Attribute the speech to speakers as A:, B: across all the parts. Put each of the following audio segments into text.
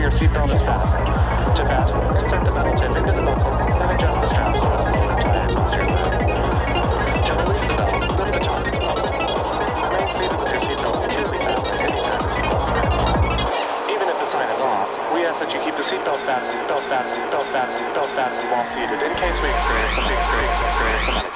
A: your seatbelt is fastened. To fasten, insert the metal tip into the buckle and adjust the strap so as to tie it across your lap. To release the belt, lift the top of the buckle. Remain seated with your seatbelt securely fastened anytime the seatbelt. Even if the sign is off, we ask that you keep the seatbelts fastened, seatbelts fastened, seatbelts fastened, seatbelts fastened while seated in case we experience some experience, experience some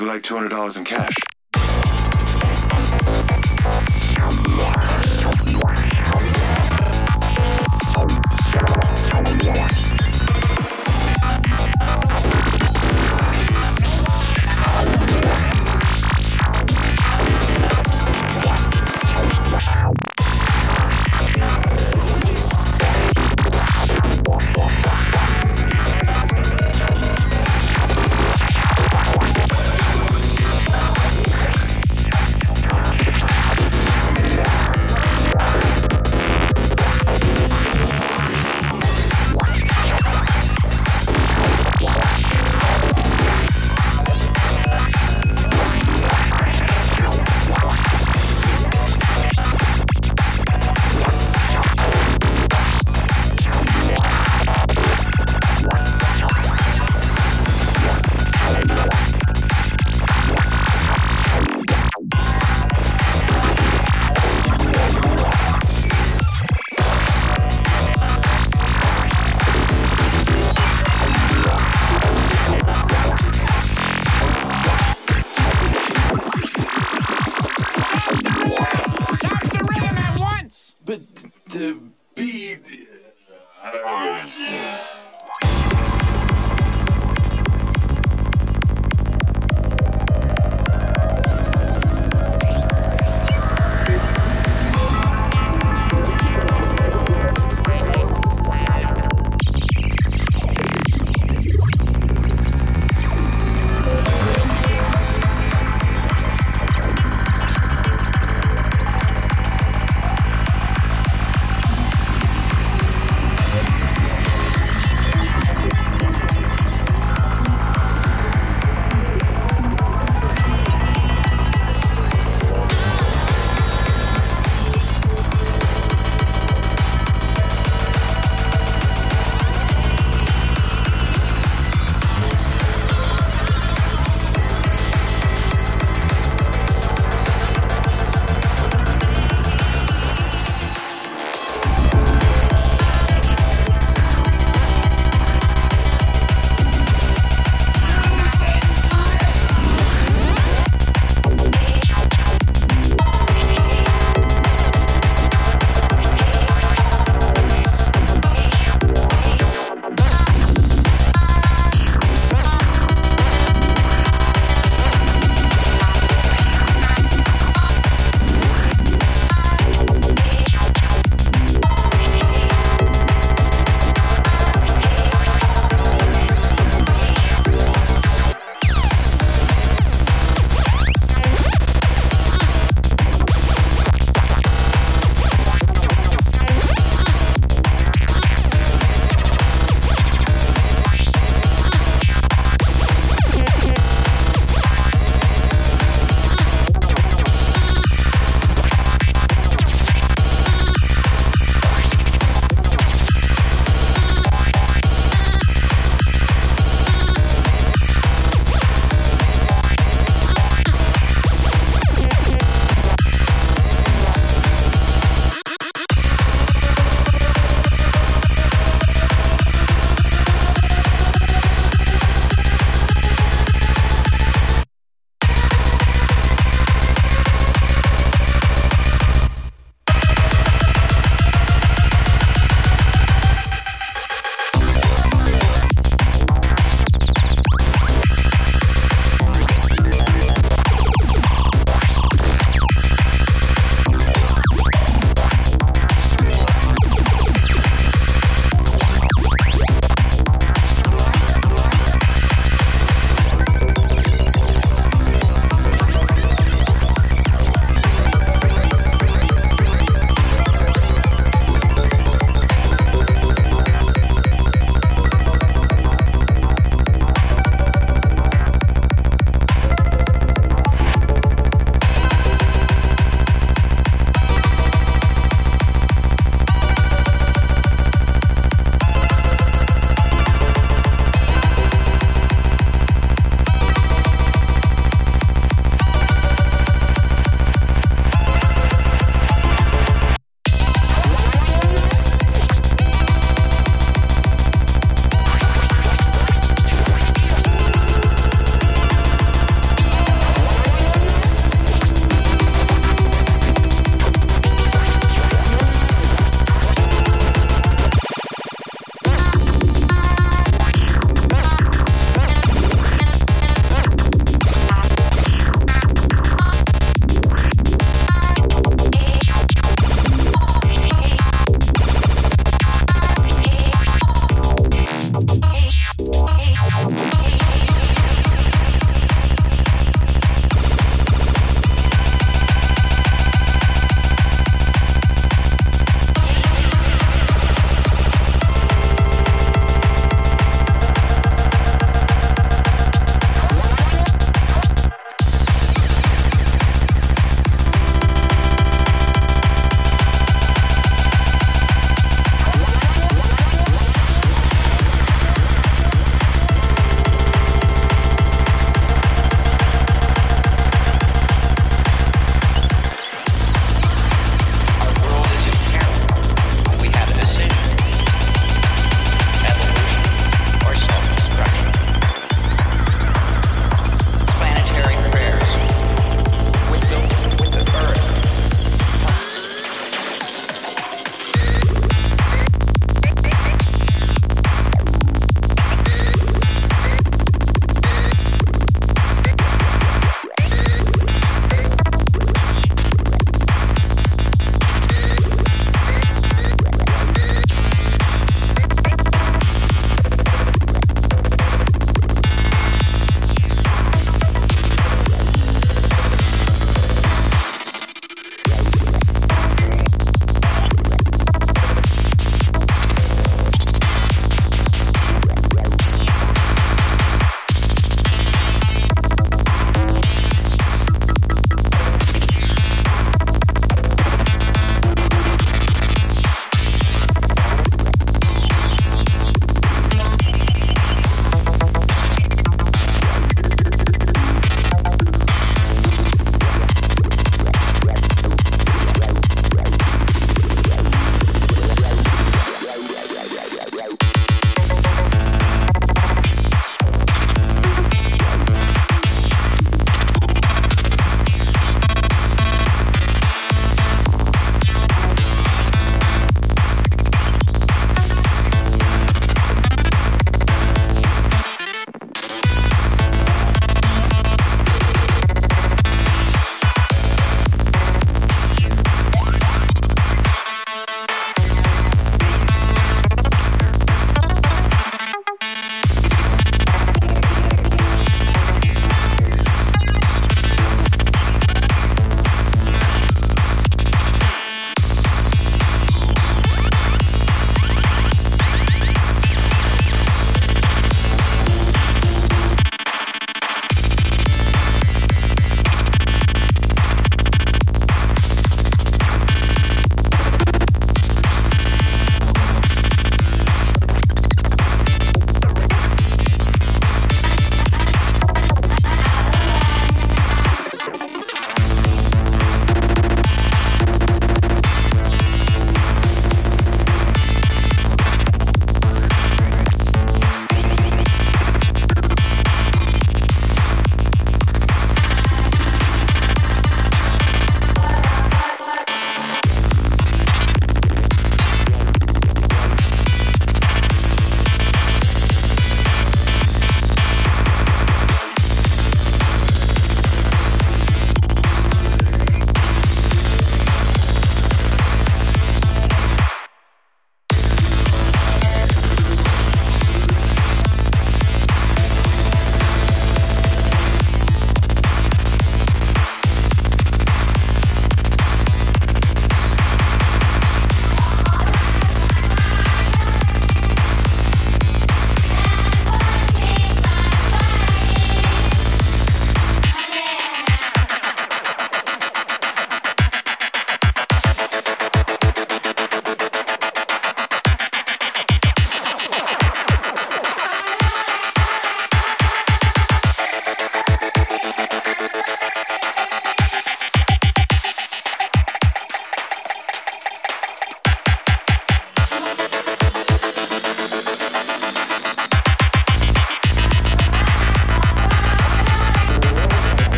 B: we like $200 in cash.